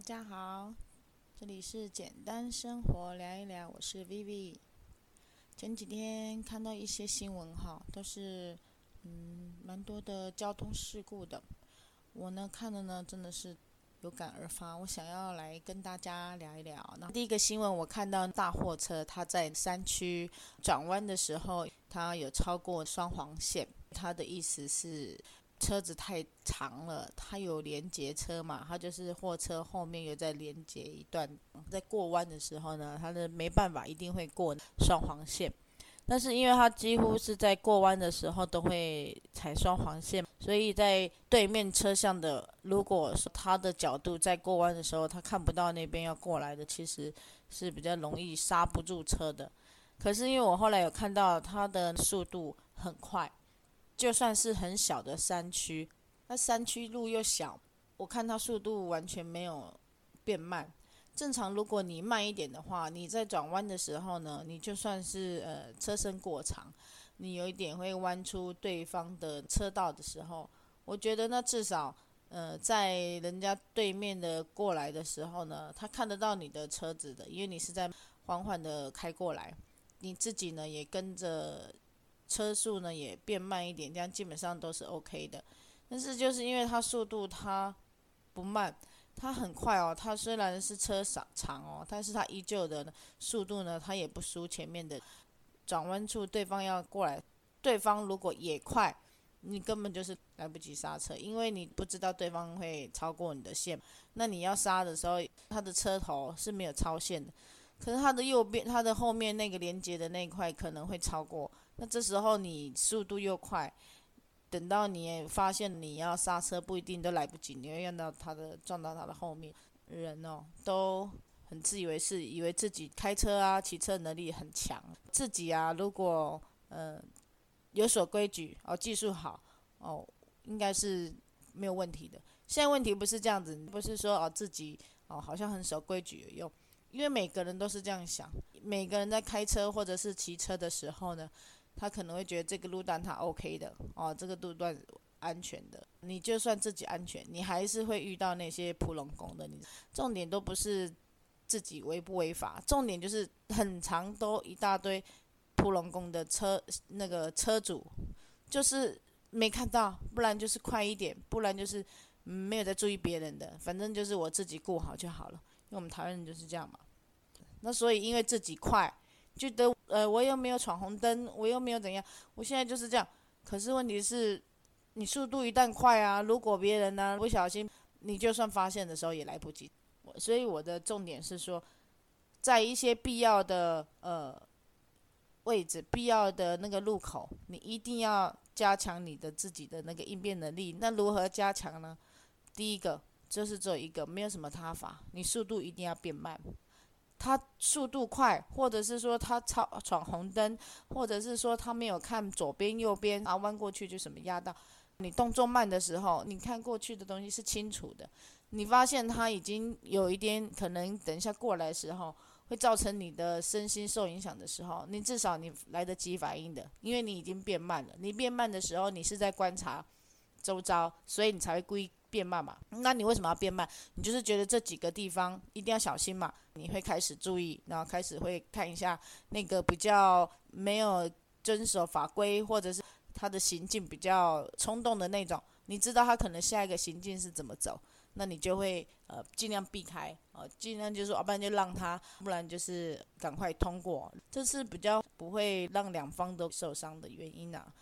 大家好，这里是简单生活聊一聊，我是 Vivi。前几天看到一些新闻哈，都是嗯蛮多的交通事故的。我呢看了呢，真的是有感而发，我想要来跟大家聊一聊。那第一个新闻，我看到大货车它在山区转弯的时候，它有超过双黄线，它的意思是。车子太长了，它有连接车嘛，它就是货车后面有在连接一段，在过弯的时候呢，它的没办法，一定会过双黄线。但是因为它几乎是在过弯的时候都会踩双黄线，所以在对面车厢的，如果说它的角度在过弯的时候，它看不到那边要过来的，其实是比较容易刹不住车的。可是因为我后来有看到它的速度很快。就算是很小的山区，那山区路又小，我看它速度完全没有变慢。正常，如果你慢一点的话，你在转弯的时候呢，你就算是呃车身过长，你有一点会弯出对方的车道的时候，我觉得那至少呃在人家对面的过来的时候呢，他看得到你的车子的，因为你是在缓缓的开过来，你自己呢也跟着。车速呢也变慢一点，这样基本上都是 OK 的。但是就是因为它速度它不慢，它很快哦。它虽然是车长长哦，但是它依旧的速度呢，它也不输前面的。转弯处对方要过来，对方如果也快，你根本就是来不及刹车，因为你不知道对方会超过你的线。那你要刹的时候，它的车头是没有超线的，可是它的右边、它的后面那个连接的那一块可能会超过。那这时候你速度又快，等到你发现你要刹车不一定都来不及，你会让到他的撞到他的后面。人哦，都很自以为是，以为自己开车啊、骑车能力很强，自己啊如果呃有所规矩哦，技术好哦，应该是没有问题的。现在问题不是这样子，不是说哦自己哦好像很守规矩有用，因为每个人都是这样想，每个人在开车或者是骑车的时候呢。他可能会觉得这个路段他 OK 的哦，这个路段安全的。你就算自己安全，你还是会遇到那些扑龙工的。你重点都不是自己违不违法，重点就是很长都一大堆扑龙工的车，那个车主就是没看到，不然就是快一点，不然就是没有在注意别人的。反正就是我自己顾好就好了，因为我们台湾人就是这样嘛。那所以因为自己快。觉得呃，我又没有闯红灯，我又没有怎样，我现在就是这样。可是问题是，你速度一旦快啊，如果别人呢不小心，你就算发现的时候也来不及。所以我的重点是说，在一些必要的呃位置、必要的那个路口，你一定要加强你的自己的那个应变能力。那如何加强呢？第一个就是做一个，没有什么他法，你速度一定要变慢。他速度快，或者是说他超闯红灯，或者是说他没有看左边右边然后，弯过去就什么压到。你动作慢的时候，你看过去的东西是清楚的。你发现他已经有一点可能，等一下过来的时候会造成你的身心受影响的时候，你至少你来得及反应的，因为你已经变慢了。你变慢的时候，你是在观察周遭，所以你才会故意。变慢嘛？那你为什么要变慢？你就是觉得这几个地方一定要小心嘛？你会开始注意，然后开始会看一下那个比较没有遵守法规，或者是他的行径比较冲动的那种。你知道他可能下一个行径是怎么走，那你就会呃尽量避开，呃尽量就是说，要不然就让他，不然就是赶快通过。这是比较不会让两方都受伤的原因啊。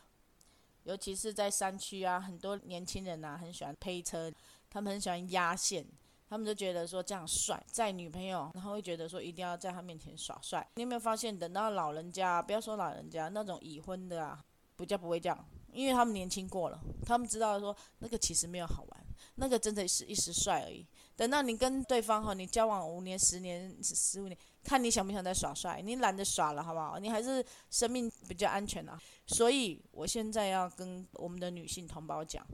尤其是在山区啊，很多年轻人、啊、很喜欢配车，他们很喜欢压线，他们就觉得说这样帅，载女朋友，然后会觉得说一定要在他面前耍帅。你有没有发现，等到老人家，不要说老人家，那种已婚的啊，比较不会这样，因为他们年轻过了，他们知道说那个其实没有好玩，那个真的是一时帅而已。等到你跟对方哈，你交往五年、十年、十五年。看你想不想再耍帅，你懒得耍了，好不好？你还是生命比较安全啊。所以我现在要跟我们的女性同胞讲，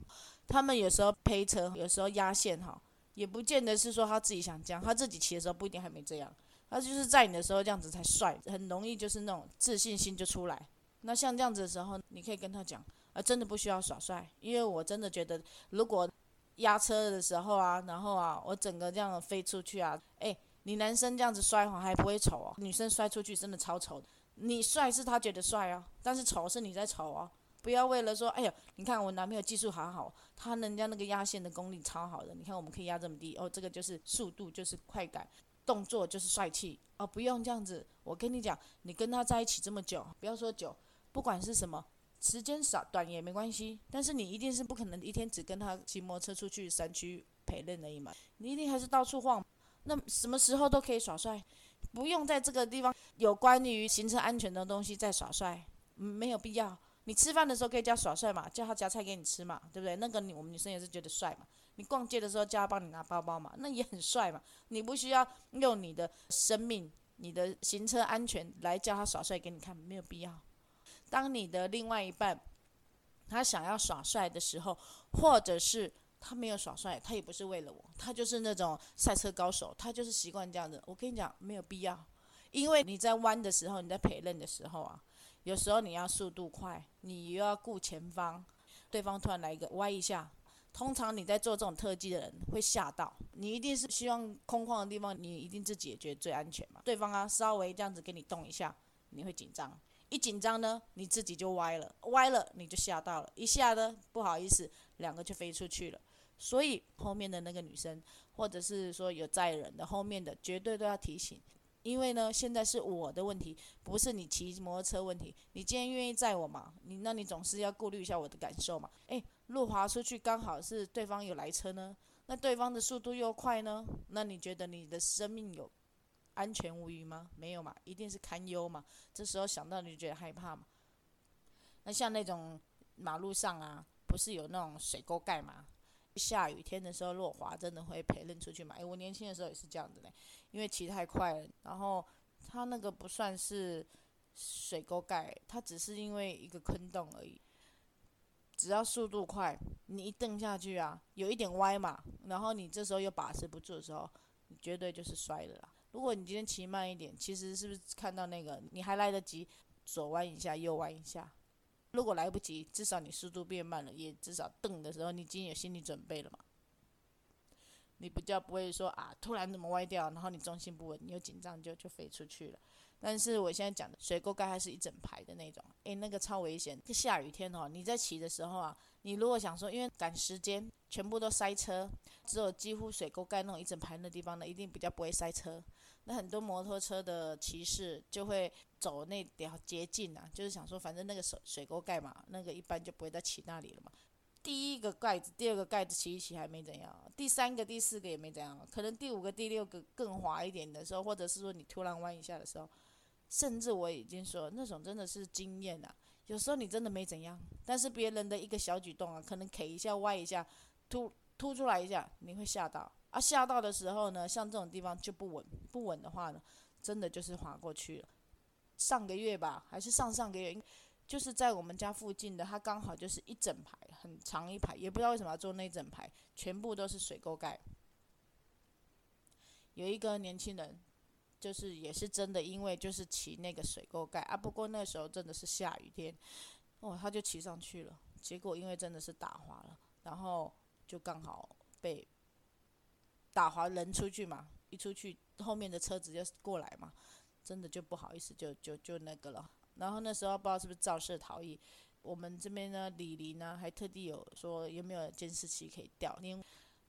他们有时候陪车，有时候压线哈，也不见得是说他自己想这样，他自己骑的时候不一定还没这样，他就是在你的时候这样子才帅，很容易就是那种自信心就出来。那像这样子的时候，你可以跟他讲，啊，真的不需要耍帅，因为我真的觉得，如果压车的时候啊，然后啊，我整个这样飞出去啊，哎，你男生这样子摔哈还不会丑哦，女生摔出去真的超丑。你帅是他觉得帅啊，但是丑是你在丑啊。不要为了说，哎呀，你看我男朋友技术好好，他人家那个压线的功力超好的，你看我们可以压这么低哦，这个就是速度，就是快感，动作就是帅气哦，不用这样子。我跟你讲，你跟他在一起这么久，不要说久，不管是什么。时间少短也没关系，但是你一定是不可能一天只跟他骑摩托车出去山区陪练而已嘛，你一定还是到处晃，那什么时候都可以耍帅，不用在这个地方有关于行车安全的东西再耍帅，没有必要。你吃饭的时候可以叫耍帅嘛，叫他夹菜给你吃嘛，对不对？那个你我们女生也是觉得帅嘛。你逛街的时候叫他帮你拿包包嘛，那也很帅嘛。你不需要用你的生命、你的行车安全来叫他耍帅给你看，没有必要。当你的另外一半他想要耍帅的时候，或者是他没有耍帅，他也不是为了我，他就是那种赛车高手，他就是习惯这样子。我跟你讲，没有必要，因为你在弯的时候，你在陪练的时候啊，有时候你要速度快，你又要顾前方，对方突然来一个歪一下，通常你在做这种特技的人会吓到，你一定是希望空旷的地方，你一定自己也觉得最安全嘛。对方啊，稍微这样子给你动一下，你会紧张。一紧张呢，你自己就歪了，歪了你就吓到了，一下呢，不好意思，两个就飞出去了。所以后面的那个女生，或者是说有载人的，后面的绝对都要提醒，因为呢，现在是我的问题，不是你骑摩托车问题。你今天愿意载我嘛？你那你总是要顾虑一下我的感受嘛。诶，路滑出去刚好是对方有来车呢，那对方的速度又快呢，那你觉得你的生命有？安全无虞吗？没有嘛，一定是堪忧嘛。这时候想到你就觉得害怕嘛。那像那种马路上啊，不是有那种水沟盖嘛？下雨天的时候落滑，真的会陪人出去嘛？诶，我年轻的时候也是这样子嘞，因为骑太快了，然后它那个不算是水沟盖，它只是因为一个坑洞而已。只要速度快，你一蹬下去啊，有一点歪嘛，然后你这时候又把持不住的时候，你绝对就是摔了啦。如果你今天骑慢一点，其实是不是看到那个你还来得及左弯一下，右弯一下？如果来不及，至少你速度变慢了，也至少蹬的时候你已经有心理准备了嘛。你比较不会说啊，突然怎么歪掉，然后你重心不稳，你又紧张就就飞出去了。但是我现在讲的水沟盖还是一整排的那种，诶，那个超危险。下雨天哦，你在骑的时候啊，你如果想说，因为赶时间，全部都塞车，只有几乎水沟盖那种一整排的地方呢，一定比较不会塞车。那很多摩托车的骑士就会走那条捷径啊，就是想说，反正那个水水沟盖嘛，那个一般就不会再骑那里了嘛。第一个盖子，第二个盖子骑一骑还没怎样，第三个、第四个也没怎样，可能第五个、第六个更滑一点的时候，或者是说你突然弯一下的时候。甚至我已经说，那种真的是经验啊。有时候你真的没怎样，但是别人的一个小举动啊，可能 K 一下、歪一下、突突出来一下，你会吓到。啊，下到的时候呢，像这种地方就不稳，不稳的话呢，真的就是滑过去了。上个月吧，还是上上个月，就是在我们家附近的，它刚好就是一整排，很长一排，也不知道为什么要做那整排，全部都是水沟盖。有一个年轻人。就是也是真的，因为就是骑那个水沟盖啊。不过那时候真的是下雨天，哦，他就骑上去了。结果因为真的是打滑了，然后就刚好被打滑人出去嘛。一出去，后面的车子就过来嘛，真的就不好意思，就就就那个了。然后那时候不知道是不是肇事逃逸，我们这边呢，李林呢还特地有说有没有监视器可以调，连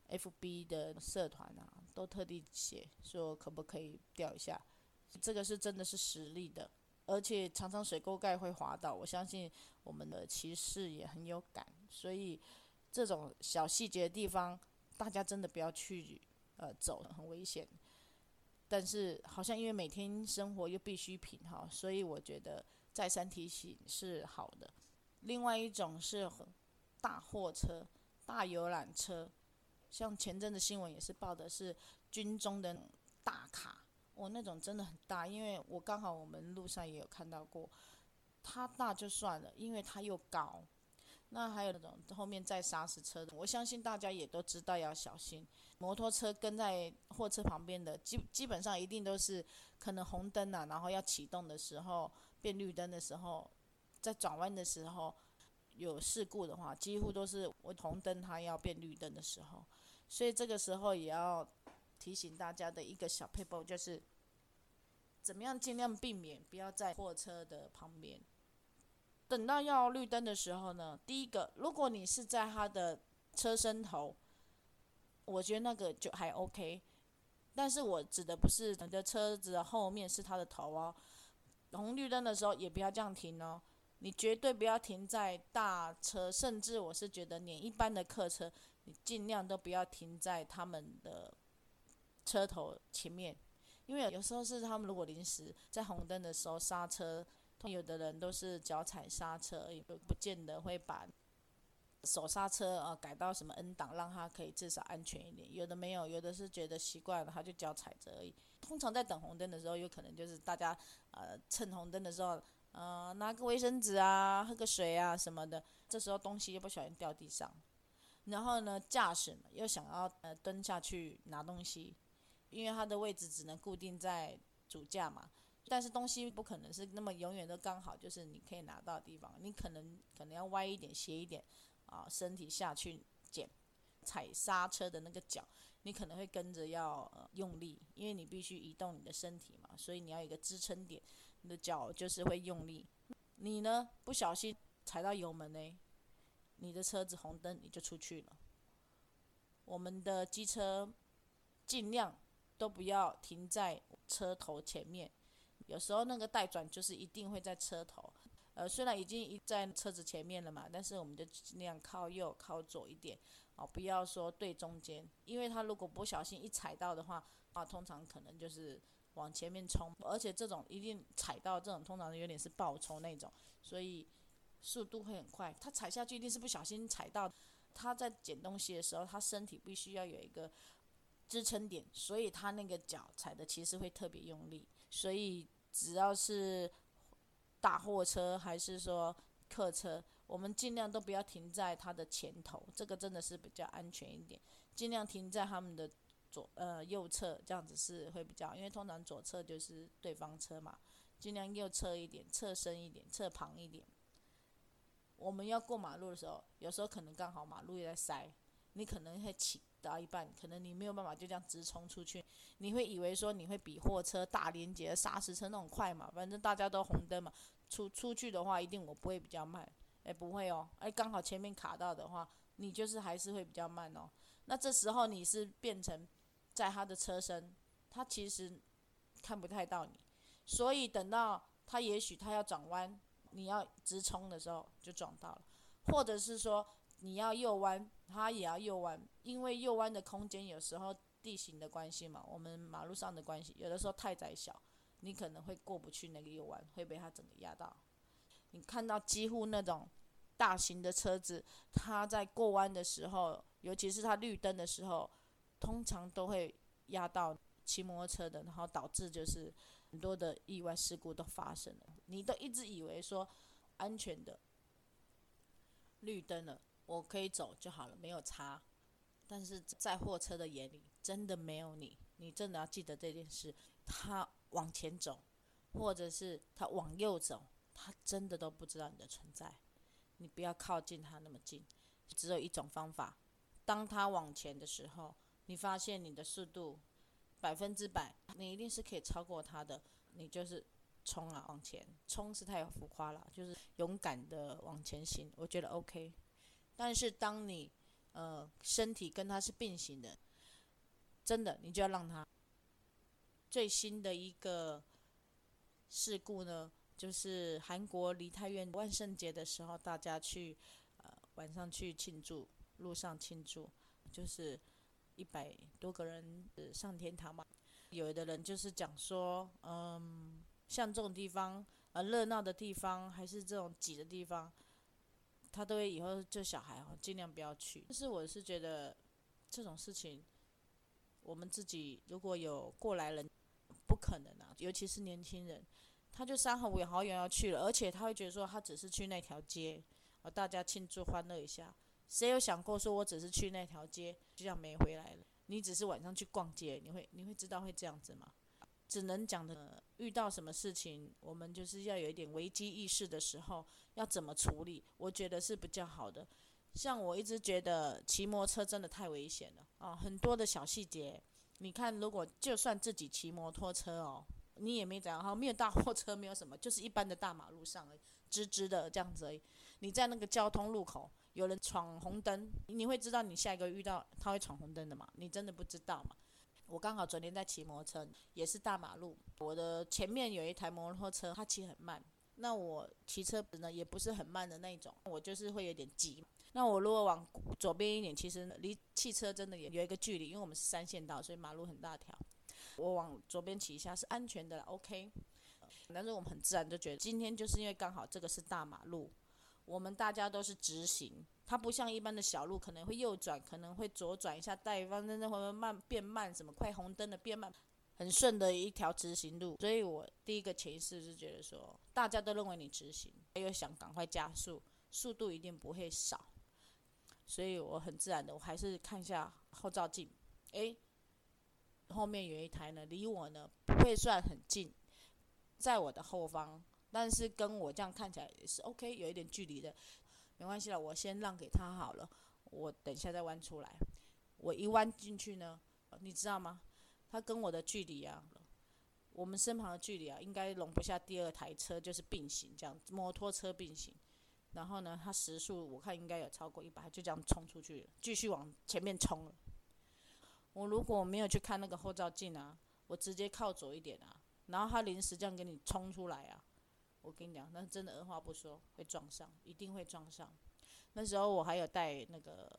FB 的社团啊。都特地写说可不可以调一下，这个是真的是实力的，而且常常水沟盖会滑倒，我相信我们的骑士也很有感，所以这种小细节的地方，大家真的不要去呃走，很危险。但是好像因为每天生活又必需品哈，所以我觉得再三提醒是好的。另外一种是大货车、大游览车。像前阵子新闻也是报的是军中的大卡，哦，那种真的很大，因为我刚好我们路上也有看到过，它大就算了，因为它又高。那还有那种后面再刹死车的，我相信大家也都知道要小心。摩托车跟在货车旁边的，基基本上一定都是可能红灯啊，然后要启动的时候变绿灯的时候，在转弯的时候有事故的话，几乎都是我红灯它要变绿灯的时候，所以这个时候也要提醒大家的一个小撇步就是，怎么样尽量避免不要在货车的旁边。等到要绿灯的时候呢，第一个，如果你是在他的车身头，我觉得那个就还 OK。但是我指的不是你的车子的后面是他的头哦，红绿灯的时候也不要这样停哦，你绝对不要停在大车，甚至我是觉得连一般的客车，你尽量都不要停在他们的车头前面，因为有时候是他们如果临时在红灯的时候刹车，有的人都是脚踩刹车，也不不见得会把。手刹车啊，改到什么 N 档，让它可以至少安全一点。有的没有，有的是觉得习惯了，他就脚踩着而已。通常在等红灯的时候，有可能就是大家呃趁红灯的时候，呃拿个卫生纸啊，喝个水啊什么的。这时候东西又不小心掉地上，然后呢驾驶又想要呃蹲下去拿东西，因为它的位置只能固定在主驾嘛。但是东西不可能是那么永远都刚好就是你可以拿到的地方，你可能可能要歪一点斜一点。啊，身体下去捡，踩刹车的那个脚，你可能会跟着要、呃、用力，因为你必须移动你的身体嘛，所以你要有一个支撑点，你的脚就是会用力。你呢，不小心踩到油门呢，你的车子红灯你就出去了。我们的机车尽量都不要停在车头前面，有时候那个待转就是一定会在车头。呃，虽然已经一在车子前面了嘛，但是我们就尽量靠右、靠左一点，哦，不要说对中间，因为他如果不小心一踩到的话，啊，通常可能就是往前面冲，而且这种一定踩到这种，通常有点是爆冲那种，所以速度会很快。他踩下去一定是不小心踩到，他在捡东西的时候，他身体必须要有一个支撑点，所以他那个脚踩的其实会特别用力，所以只要是。大货车还是说客车，我们尽量都不要停在它的前头，这个真的是比较安全一点。尽量停在他们的左呃右侧，这样子是会比较，因为通常左侧就是对方车嘛。尽量右侧一点，侧身一点，侧旁一点。我们要过马路的时候，有时候可能刚好马路也在塞，你可能会起。到一半，可能你没有办法就这样直冲出去，你会以为说你会比货车大连接砂石车那种快嘛？反正大家都红灯嘛，出出去的话一定我不会比较慢，哎不会哦，哎刚好前面卡到的话，你就是还是会比较慢哦。那这时候你是变成在他的车身，他其实看不太到你，所以等到他也许他要转弯，你要直冲的时候就撞到了，或者是说。你要右弯，他也要右弯，因为右弯的空间有时候地形的关系嘛，我们马路上的关系，有的时候太窄小，你可能会过不去那个右弯，会被他整个压到。你看到几乎那种大型的车子，它在过弯的时候，尤其是它绿灯的时候，通常都会压到骑摩托车的，然后导致就是很多的意外事故都发生了。你都一直以为说安全的绿灯了。我可以走就好了，没有差。但是在货车的眼里，真的没有你。你真的要记得这件事。他往前走，或者是他往右走，他真的都不知道你的存在。你不要靠近他那么近。只有一种方法：当他往前的时候，你发现你的速度百分之百，你一定是可以超过他的。你就是冲啊，往前冲是太浮夸了，就是勇敢的往前行。我觉得 OK。但是当你，呃，身体跟他是并行的，真的，你就要让他。最新的一个事故呢，就是韩国梨泰院万圣节的时候，大家去，呃，晚上去庆祝，路上庆祝，就是一百多个人上天堂嘛。有的人就是讲说，嗯，像这种地方，呃，热闹的地方，还是这种挤的地方。他都会以后就小孩哦，尽量不要去。但是我是觉得这种事情，我们自己如果有过来人，不可能啊，尤其是年轻人，他就三好五好远要去了，而且他会觉得说他只是去那条街，哦，大家庆祝欢乐一下。谁有想过说我只是去那条街，就这样没回来了？你只是晚上去逛街，你会你会知道会这样子吗？只能讲的，遇到什么事情，我们就是要有一点危机意识的时候，要怎么处理，我觉得是比较好的。像我一直觉得骑摩托车真的太危险了啊，很多的小细节，你看，如果就算自己骑摩托车哦，你也没怎样哈，没有大货车，没有什么，就是一般的大马路上而已，直直的这样子而已。你在那个交通路口，有人闯红灯，你会知道你下一个遇到他会闯红灯的嘛？你真的不知道嘛？我刚好昨天在骑摩托车，也是大马路。我的前面有一台摩托车，它骑很慢。那我骑车呢，也不是很慢的那种，我就是会有点急。那我如果往左边一点，其实离汽车真的也有一个距离，因为我们是三线道，所以马路很大条。我往左边骑一下是安全的，OK。但是我们很自然就觉得，今天就是因为刚好这个是大马路，我们大家都是直行。它不像一般的小路，可能会右转，可能会左转一下，带方真的会慢变慢，什么快红灯的变慢，很顺的一条直行路。所以我第一个潜意识是觉得说，大家都认为你直行，又想赶快加速，速度一定不会少。所以我很自然的，我还是看一下后照镜，诶，后面有一台呢，离我呢不会算很近，在我的后方，但是跟我这样看起来也是 OK，有一点距离的。没关系了，我先让给他好了。我等一下再弯出来。我一弯进去呢，你知道吗？他跟我的距离啊，我们身旁的距离啊，应该容不下第二台车，就是并行这样，摩托车并行。然后呢，他时速我看应该有超过一百，就这样冲出去了，继续往前面冲了。我如果没有去看那个后照镜啊，我直接靠左一点啊，然后他临时这样给你冲出来啊。我跟你讲，那真的二话不说会撞上，一定会撞上。那时候我还有带那个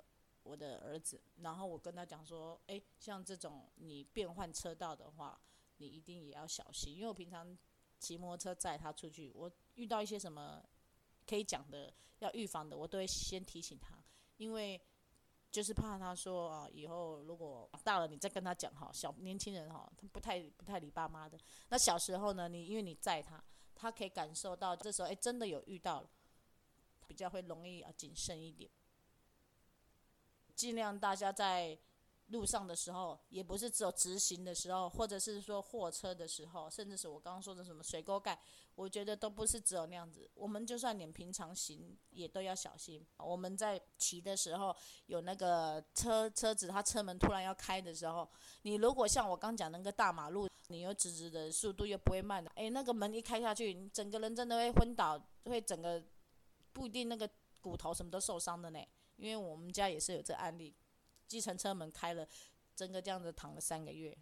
我的儿子，然后我跟他讲说，诶，像这种你变换车道的话，你一定也要小心，因为我平常骑摩托车载他出去，我遇到一些什么可以讲的、要预防的，我都会先提醒他，因为就是怕他说啊，以后如果大了你再跟他讲哈，小年轻人哈，他不太不太理爸妈的。那小时候呢，你因为你载他。他可以感受到，这时候哎，真的有遇到了，比较会容易啊谨慎一点，尽量大家在路上的时候，也不是只有直行的时候，或者是说货车的时候，甚至是我刚刚说的什么水沟盖，我觉得都不是只有那样子。我们就算你平常行也都要小心。我们在骑的时候，有那个车车子，它车门突然要开的时候，你如果像我刚讲那个大马路。你又直直的速度又不会慢的，哎，那个门一开下去，你整个人真的会昏倒，会整个不一定那个骨头什么都受伤的呢。因为我们家也是有这案例，计程车门开了，整个这样子躺了三个月，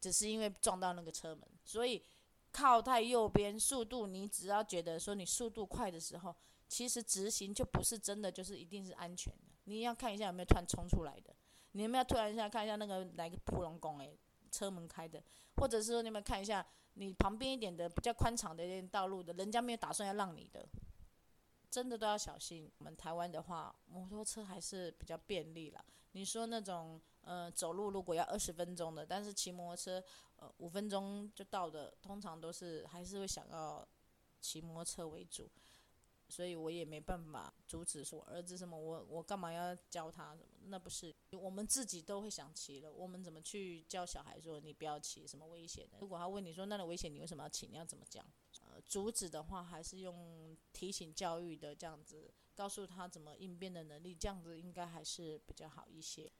只是因为撞到那个车门。所以靠太右边速度，你只要觉得说你速度快的时候，其实直行就不是真的就是一定是安全的。你要看一下有没有突然冲出来的，你有没有突然一下看一下那个哪个扑龙宫哎。车门开的，或者是说你们看一下，你旁边一点的比较宽敞的一点道路的，人家没有打算要让你的，真的都要小心。我们台湾的话，摩托车还是比较便利了。你说那种呃走路如果要二十分钟的，但是骑摩托车呃五分钟就到的，通常都是还是会想要骑摩托车为主。所以我也没办法阻止说儿子什么，我我干嘛要教他什么？那不是我们自己都会想骑了，我们怎么去教小孩说你不要骑什么危险的？如果他问你说那个危险你为什么要骑？你要怎么讲？阻止的话还是用提醒教育的这样子，告诉他怎么应变的能力，这样子应该还是比较好一些。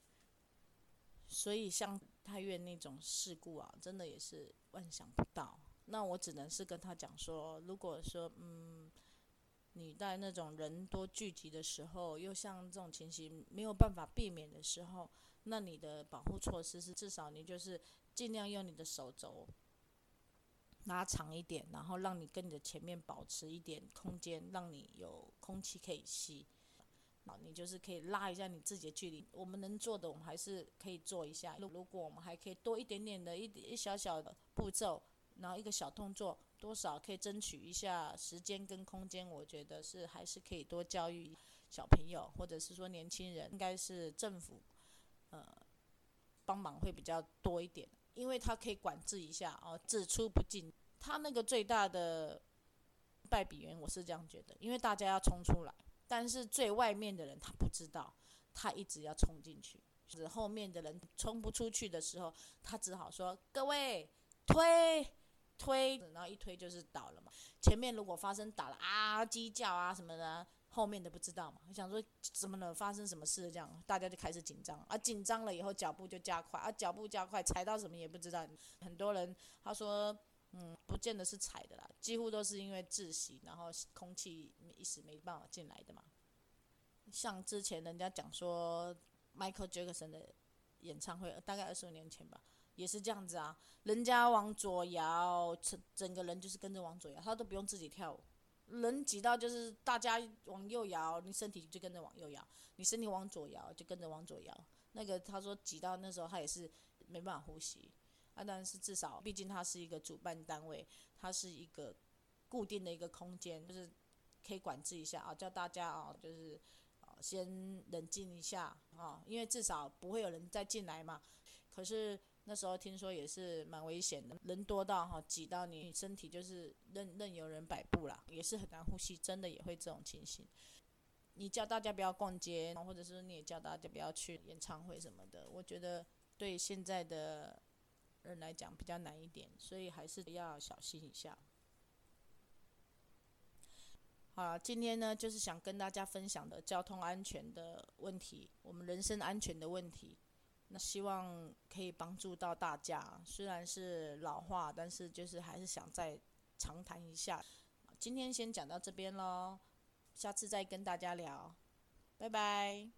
所以像太院那种事故啊，真的也是万想不到。那我只能是跟他讲说，如果说嗯。你在那种人多聚集的时候，又像这种情形没有办法避免的时候，那你的保护措施是至少你就是尽量用你的手肘拉长一点，然后让你跟你的前面保持一点空间，让你有空气可以吸。好，你就是可以拉一下你自己的距离。我们能做的，我们还是可以做一下。如果我们还可以多一点点的一点一小小的步骤，然后一个小动作。多少可以争取一下时间跟空间，我觉得是还是可以多教育小朋友，或者是说年轻人，应该是政府呃帮忙会比较多一点，因为他可以管制一下哦，只出不进。他那个最大的败笔原因，我是这样觉得，因为大家要冲出来，但是最外面的人他不知道，他一直要冲进去，就是后面的人冲不出去的时候，他只好说各位。推推，然后一推就是倒了嘛。前面如果发生打了啊鸡叫啊什么的，后面的不知道嘛。想说怎么能发生什么事这样，大家就开始紧张啊，紧张了以后脚步就加快啊，脚步加快踩到什么也不知道。很多人他说嗯，不见得是踩的啦，几乎都是因为窒息，然后空气一时没办法进来的嘛。像之前人家讲说，Michael Jackson 的演唱会，大概二十五年前吧，也是这样子啊。人家往左摇，整整个人就是跟着往左摇，他都不用自己跳舞。人挤到就是大家往右摇，你身体就跟着往右摇；你身体往左摇，就跟着往左摇。那个他说挤到那时候他也是没办法呼吸啊，但是至少毕竟他是一个主办单位，他是一个固定的一个空间，就是可以管制一下啊，叫大家啊就是。先冷静一下啊，因为至少不会有人再进来嘛。可是那时候听说也是蛮危险的，人多到哈挤到你身体就是任任由人摆布啦，也是很难呼吸，真的也会这种情形。你叫大家不要逛街，或者是你也叫大家不要去演唱会什么的，我觉得对现在的人来讲比较难一点，所以还是要小心一下。啊，今天呢，就是想跟大家分享的交通安全的问题，我们人身安全的问题。那希望可以帮助到大家，虽然是老话，但是就是还是想再长谈一下。今天先讲到这边喽，下次再跟大家聊，拜拜。